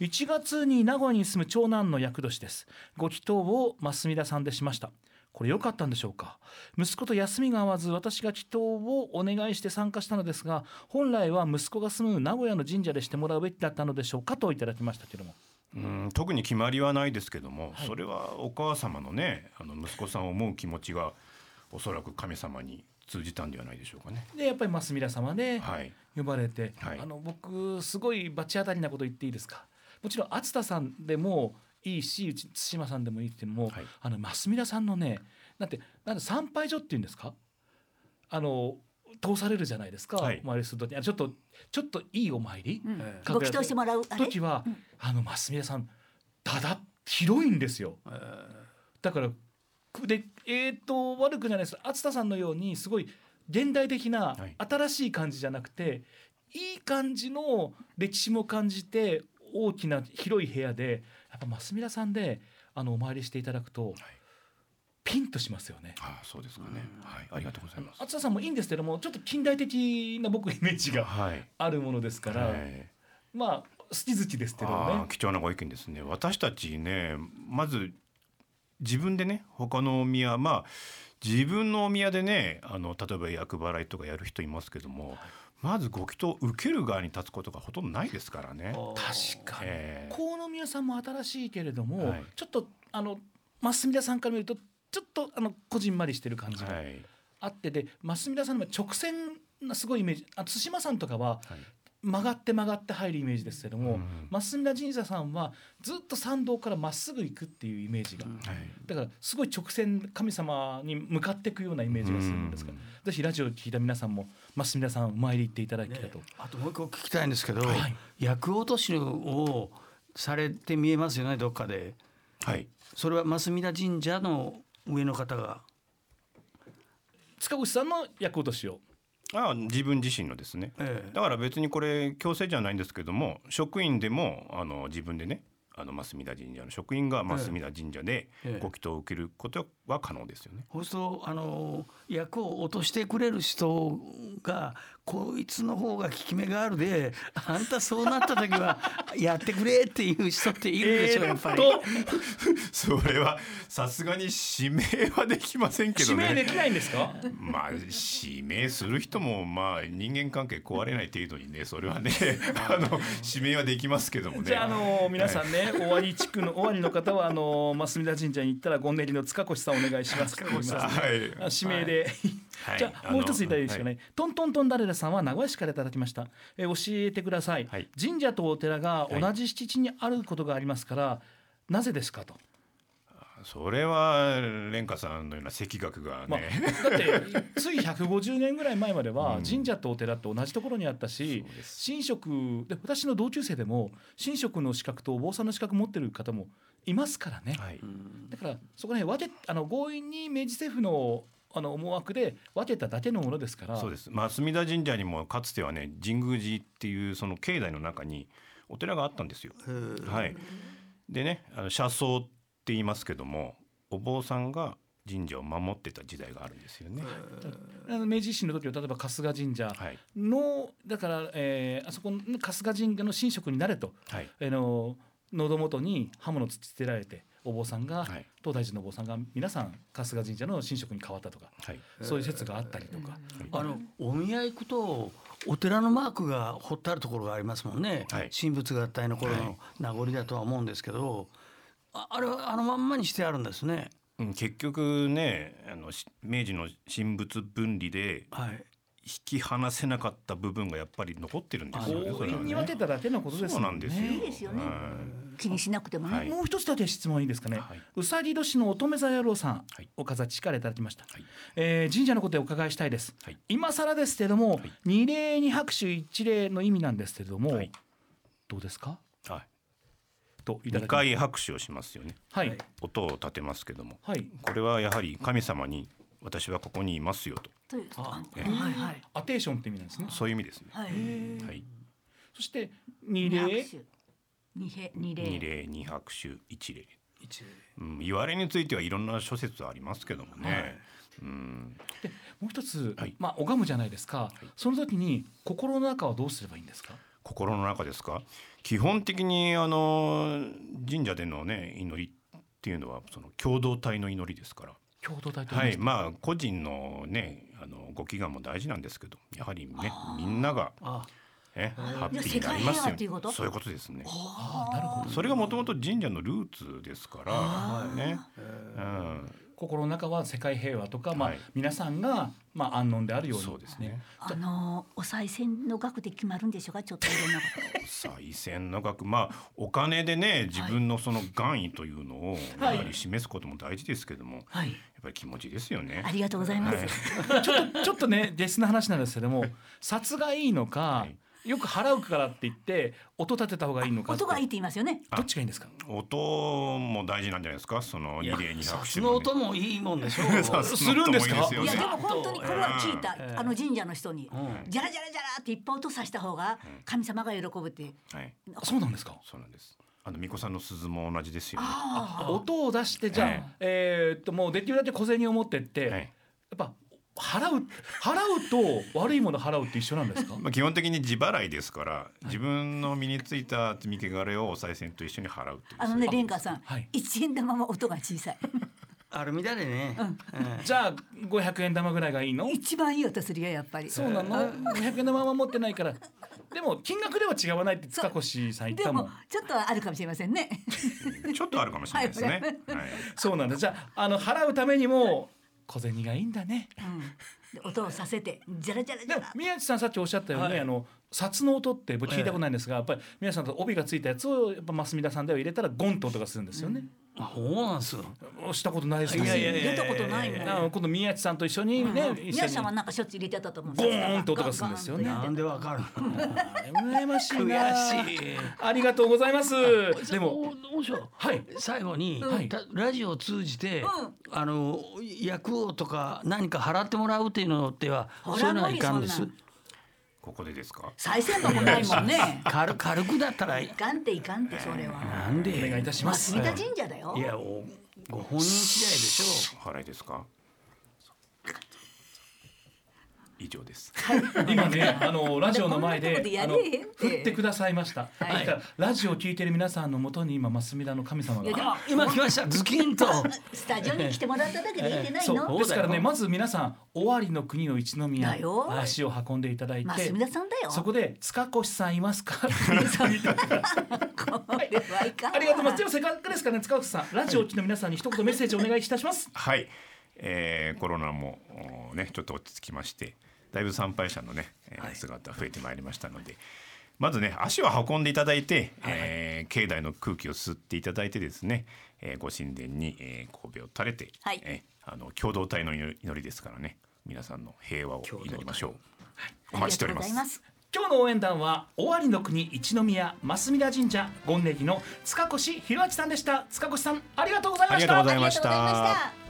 1月に名古屋に住む長男の厄年です。ご祈祷を増田さんでしました。これ良かったんでしょうか？息子と休みが合わず私が祈祷をお願いして参加したのですが本来は息子が住む名古屋の神社でしてもらうべきだったのでしょうか？といただきましたけども。うん特に決まりはないですけども、それはお母様のねあの息子さんを思う気持ちがおそらく神様に通じたんではないでしょうかね。でやっぱり増田様で、はい、呼ばれて、はい。あの僕すごい罰当たりなこと言っていいですか？もちろん熱田さんでもいいしうち対馬さんでもいいっていうのも、はい。あの増田さんのねなんてなんで参拝所っていうんですか？あの通されるじゃないですか、はい。お参りするとちょっとちょっといいお参り、うん。えご祈祷してもらう時は、あの増田さんだだ広いんですよ。えだからくでえー、と悪くじゃないです。熱田さんのようにすごい現代的なはい。新しい感じじゃなくて、い、い感じの歴史も感じて大きな広い部屋でやっぱ増田さんであのお参りしていただくと、ピンとしますよね。ああそうですかね。はい、ありがとうございます。熱田さんもいいんですけどもちょっと近代的な僕イメージがはい。あるものですから、はいまあ好き好きですけどね。貴重なご意見ですね。私たちねまず自分でね他のお宮まあ自分のお宮でねあの例えば厄払いとかやる人いますけども、まずご祈祷を受ける側に立つことがほとんどないですからね。確かに、ええ。河宮さんも新しいけれども、はい。ちょっとあの増田さんから見るとちょっとあのこじんまりしてる感じがはい。あってで増田さんの直線なすごいイメージあ対馬さんとかははい曲がって曲がって入るイメージですけども、うん。増田神社さんはずっと参道からまっすぐ行くっていうイメージが、はい。だからすごい直線神様に向かっていくようなイメージがするんですから、ぜひラジオを聞いた皆さんも増田さんお参り行っていただきたいと、あともう一個聞きたいんですけど、はい。厄落としをされて見えますよねどっかで。はい。それは増田神社の上の方が。塚越さんの厄落としをああ自分自身のですね。ええだから別にこれ強制じゃないんですけども職員でもあの自分でねあの増田神社の職員が増田神社でええご祈祷を受けることは可能ですよね。そうするとあの役を落としてくれる人がこいつの方が効き目があるであんたそうなった時は <laughs> やってくれっていう人っているでしょ、やっぱり。<laughs> それはさすがに指名はできませんけどね。指名できないんですか？まあ指名する人もまあ人間関係壊れない程度にねそれはね <laughs> あの指名はできますけどもね。じゃあ、あの皆さんね、尾張地区の尾張の方はあの増田神社に行ったらゴンネリの塚越さんお願いしますって言います。はいあ指名で、はいじゃあもう一ついただいいですかね、はトントントンダレラさんは名古屋市からいただきました、えー教えてください、はい。神社とお寺が同じ敷地にあることがありますから、なぜですかと、それは蓮華さんのような赤学がまあ、ね、だってつい150年ぐらい前まではうん。神社とお寺って同じところにあったし、神職で私の同級生でも神職の資格とお坊さんの資格持ってる方もいますからね、はい、だからそこら辺分けあの強引に明治政府のあの思惑で分けただけのものですからそうです。まあ隅田神社にもかつてはね神宮寺っていうその境内の中にお寺があったんですよ。はい。でねあの車窓って言いますけどもお坊さんが神社を守ってた時代があるんですよね。あの明治維新の時は例えば春日神社はいのだから、えーあそこの春日神社の神職になれと、はいあの喉元に刃物つつてられてお坊さんが、はい。東大寺のお坊さんが皆さん春日神社の神職に変わったとかはい。そういう説があったりとか、あのお見合い行くとお寺のマークが彫ってあるところがありますもんね、はい。神仏合体の頃はい。の名残だとは思うんですけど、ああれはあのまんまにしてあるんですね。うん結局ねあのし明治の神仏分離ではい、引き離せなかった部分がやっぱり残ってるんですよね。ね。引に分けただけのことですそうなんんですよ。いいですよね。は気にしなくてもね、はい。もう一つだけ質問いいですかね、はい。うさぎ年の乙女座野郎さん、はい。岡崎市からいただきました、はい。えー神社のことでお伺いしたいです、はい。今更ですけれども、はい。二礼二拍手一礼の意味なんですけれども、はい。どうですか？い。はい。といただき二回拍手をしますよね。はい。音を立てますけども、はい。これはやはり神様に私はここにいますよと。というあはいはい。アテーションって意味なんですね。そういう意味ですね。はいはい。そして二二礼拍手。二礼。二礼二拍手一礼。一礼。うん、言われについてはいろんな諸説ありますけどもね。うん。もう一つ、はい。まあ拝むじゃないですか、その時に心の中はどうすればいいんですか？心の中ですか？基本的にあの神社でのね祈りっていうのはその共同体の祈りですから。共同体と言はい。い、まあ個人のねあのご祈願も大事なんですけど、やはりねみんながあねハッピーになりますよっていうこと？そういうことですね。ああなるほど。それがもともと神社のルーツですからね。うん、心の中は世界平和とか、まあはい。皆さんが、まあ、安穏であるように。そうですね。あのお賽銭の額で決まるんでしょうか？ちょっといろんなこ再銭の額。まあお金でね自分のその願意というのをやはり示すことも大事ですけども、やっとはいぱり気持ちですよね。あ。りがとうございます、はい。<laughs> ちょっとちょっとねゲスな話なんですけども札がいいのか、はいよく払うからって言って音立てた方がいいのか音がいいって言いますよね。どっちがいいんですか？音も大事なんじゃないですか？その二礼二拍手の、音もいいもんでしょう。<laughs> 札するんですかいいですよねいやでも本当にこれは聞いた、ええ。あの神社の人に、うん。じゃらじゃらじゃらっていっぱい音さした方が神様が喜ぶって、はい、あそうなんですか？そうなんです。あの巫女さんの鈴も同じですよね。あ音を出してじゃあ、え。えーっともうできるだけ小銭を持ってって、はい。払う払うと悪いもの払うって一緒なんですか？<laughs> まあ基本的に自払いですから、自分の身についた積み汚れをお賽銭と一緒に払う。あのね蓮華さん、はい。一円玉は音が小さい。あるみたいでね。ええじゃあ500円玉ぐらいがいいの？一番いい音するよやっぱり。そうなの？500円玉は持ってないから。でも金額では違わないって塚越さん言っでたもん。もちょっとはあるかもしれませんね。ちょっとあるかもしれないですね。はい。そうなんだ。じゃああの払うためにも小銭がいいんだね。うん。で音をさせて。じゃらじゃらじゃら宮地さんさっきおっしゃったように、はい。あの札の音って僕聞いたことないんですが、やっぱり皆さんと帯がついたやつをやっぱ増田さんでは入れたらゴンと音がするんですよね、あそうなんですよ。したことないですよいやいやいや出たことないもんあの今度宮地さんと一緒にね、宮に下さんはなんかしょっちゅう入れてたと思うんゴーンと音がするんですよねなんでわかるの？羨ましいな悔しい。ありがとうございますでも。はい最後に、ラジオを通じて、うんあの役をとか何か払ってもらうっていうのってはそういうのはいかんです。ここでですか？再銭箱ないもんね <laughs> 軽軽くだったらいかんっていかんってそれはなんで？お願いいたします増田神社だよいやおご本人次第でしょ払いですか？以上です。今ねあのラジオの前でやであの振ってくださいました、はい。だからラジオを聞いてる皆さんのもとに今増田の神様が。今来ました。ズキンと。スタジオに来てもらっただけでいいんじゃないの？ですからねまず皆さん尾張の国の一宮足を運んでいただいて。増田さんだよ。そこで塚越さんいますか？<laughs> ありがとうございます。でもせっかくですからね塚越さんラジオを聞きの皆さんに一言メッセージお願いいたします。はい。えーコロナもおねちょっと落ち着きましてだいぶ参拝者のね、えー姿増えてまいりましたのでまずね足を運んでいただいて、えー境内の空気を吸っていただいてですね、えーご神殿に、えー神戸を垂れて、はい。えーあの共同体の祈りですからね皆さんの平和を祈りましょう。お待ちしております。今日の応援団は尾張の国一宮増宮神社権ネギの塚越弘明さんでした。塚越さんありがとうございました。ありがとうございました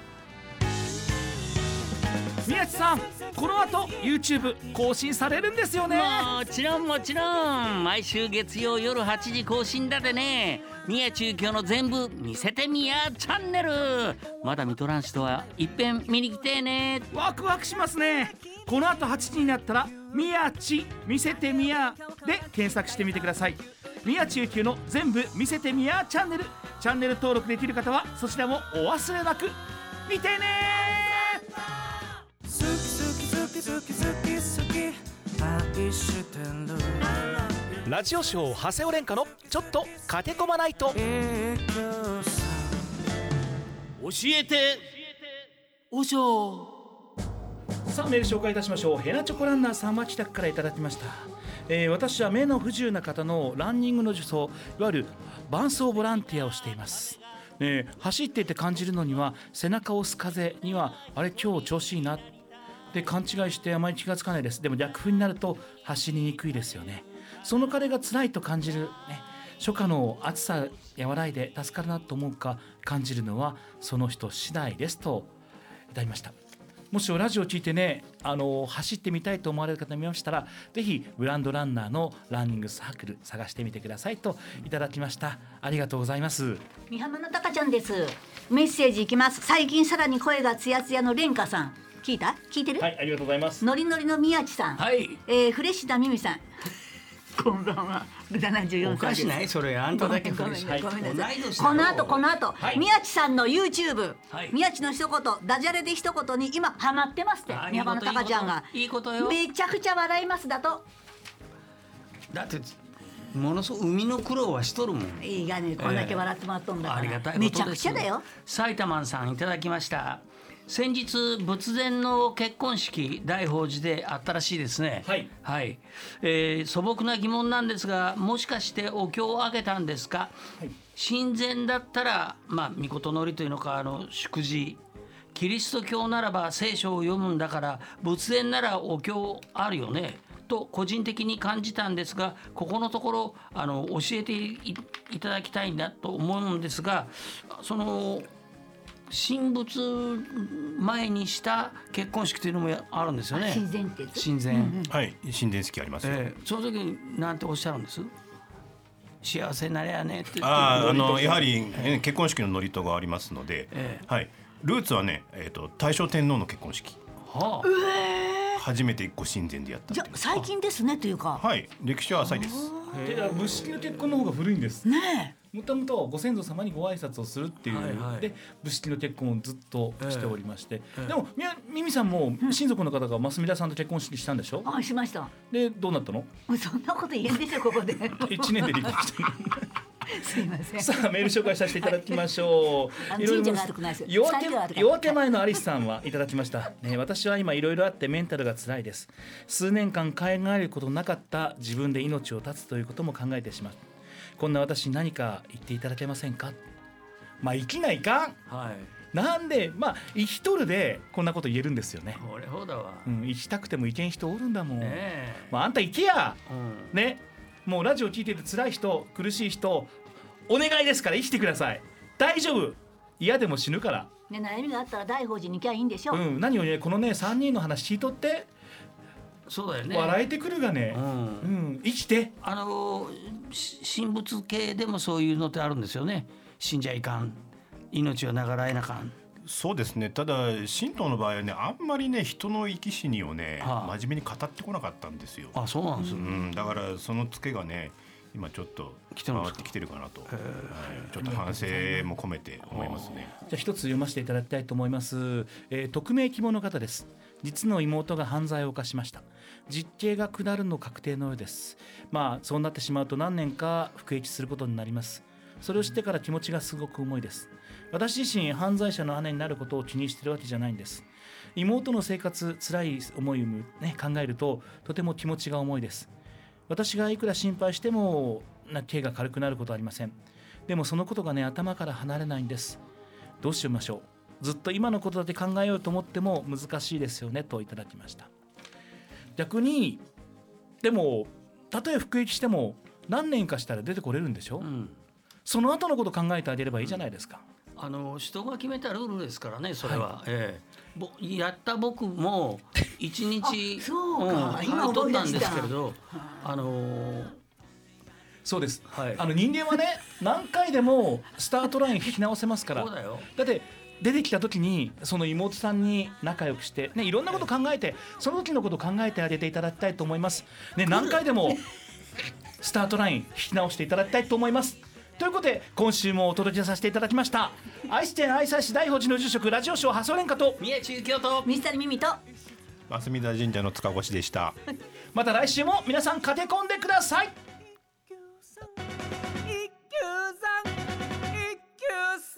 宮地さんこの後 YouTube 更新されるんですよね。もちろんもちろん。毎週月曜夜8時更新だでね。宮中京の全部見せてみやチャンネル。まだ見とらん人はいっぺん見に来てね。ワクワクしますね。この後8時になったら「宮地見せてみや」で検索してみてください。宮地ゆきの全部見せてみやチャンネル。チャンネル登録できる方はそちらもお忘れなく見てねラジオショー長谷尾廉歌のちょっと駆け込まないと教えておしょさあメール紹介いたしましょう。ヘナチョコランナーさんは自宅からいただきました、えー私は目の不自由な方のランニングの助走いわゆる伴走ボランティアをしています。ねえ走っていて感じるのには背中を押す風にはあれ今日調子いいなって勘違いしてあまり気がつかないです。でも逆風になると走りにくいですよね。その彼が辛いと感じるね初夏の暑さ和らいで助かるなと思うか感じるのはその人次第ですといただきました。もしラジオを聞いてねあの走ってみたいと思われる方いましたらぜひブランドランナーのランニングサークル探してみてくださいといただきました。ありがとうございます。三浜のたかちゃんです。メッセージいきます。最近さらに声がツヤツヤの蓮華さん。聞いた？聞いてる、はいありがとうございます。ノリノリの宮地さん、はい。えーフレッシュなミミさん。<laughs> こんばんは。74おかしない？それあんただけごめんフレッシュ。ごめんなさい。この後この後、はい。宮地さんの YouTube、はい。宮地の一言ダジャレで一言に今ハマってますって。あ三浜のたかちゃんが。いいこといいことよ。めちゃくちゃ笑いますだと。だってものすごく海の苦労はしとるもん。いいがねこんだけ笑ってもらっとんだから、ありがたいことですめちゃくちゃだよ。埼玉さんいただきました先日仏前の結婚式大宝寺であったらしいですね。はい。はい、えー素朴な疑問なんですがもしかしてお経をあげたんですか、神前だったらまあ御事のりというのかあの祝辞。キリスト教ならば聖書を読むんだから仏前ならお経あるよね。と個人的に感じたんですがここのところあの教えていいただきたいなと思うんですがその神仏前にした結婚式というのもやあるんですよね。神前って神前、はい神殿式ありますよ。ええ。その時になんておっしゃるんです？幸せになれやねってあああのやはり、り、え結婚式の祝詞がありますので、えはい。ルーツはねえっ、と大正天皇の結婚式。はあ、初めてご神前でやったじゃ最近ですねというか。はい。歴史は浅いです。仏式の結婚の方が古いんです。ねもともとご先祖様にご挨拶をするっていう、はいはい。で仏式の結婚をずっとしておりまして、ええでもみやミミさんも親族の方が増田さんと結婚式したんでしょ？えあしました。でどうなったの？そんなこと言えんでしょここで。<laughs> 一年で離婚した <laughs> すいませんさあメール紹介させていただきましょう。<laughs> いろいろ神社が悪くないです夜明前のアリスさんはいただきました。ね、私は今いろいろあってメンタルが辛いです。数年間考えることなかった自分で命を絶つということも考えてしまう。こんな私に何か言っていただけませんか？まあ生きないかん。はいなんでまあ生きとるでこんなこと言えるんですよね。これほどは、うん、生きたくても生けん人おるんだもん。ねえまああんた生きや。うんねもうラジオ聞いてて辛い人苦しい人お願いですから生きてください。大丈夫。嫌でも死ぬから。ね悩みがあったら大宝寺に行きゃいいんでしょ、う。ん。何よりねこのね3人の話聞いとって。そうだよね。笑えてくるがね。ううん。ん生きて。あのし神仏系でもそういうのってあるんですよね。死んじゃいかん。命を長らえなかんそうですね。ただ神道の場合はねあんまりね人の生き死にをね、はあ。真面目に語ってこなかったんですよ。あそうなんです、うん、だからそのツケがね今ちょっと回ってきてるかなと、はい、ちょっと反省も込めて思いますね。じゃあ一つ読ませていただきたいと思います、えー匿名希望の方です。実の妹が犯罪を犯しました。実刑が下るの確定のようです。まあそうなってしまうと何年か服役することになります。それを知ってから気持ちがすごく重いです私自身犯罪者の姉になることを気にしているわけじゃないんです。妹の生活辛い思いを、ね、考えるととても気持ちが重いです。私がいくら心配してもな刑が軽くなることはありません。でもそのことがね頭から離れないんです。どうしましょう。ずっと今のことだけ考えようと思っても難しいですよねといただきました。逆にでもたとえ服役しても何年かしたら出てこれるんでしょ、うん。その後のこと考えてあげればいいじゃないですか、あの人が決めたルールですからねそれは、ええ。ぼやった僕も <laughs> 一日あそうか。ん今はい取ったんですけれどあのーそうです、はい。あの人間はね <laughs> 何回でもスタートライン引き直せますから。だって出てきた時にその妹さんに仲良くして、ね、いろんなこと考えてその時のことを考えてあげていただきたいと思います、ね、何回でもスタートライン引き直していただきたいと思いますということで今週もお届けさせていただきました愛知県愛西市大宝寺の住職ラジオショー破送連歌と三重中京と水谷美美と増田神社の塚越でした。また来週も皆さん駆け込んでください。一級さん一級さん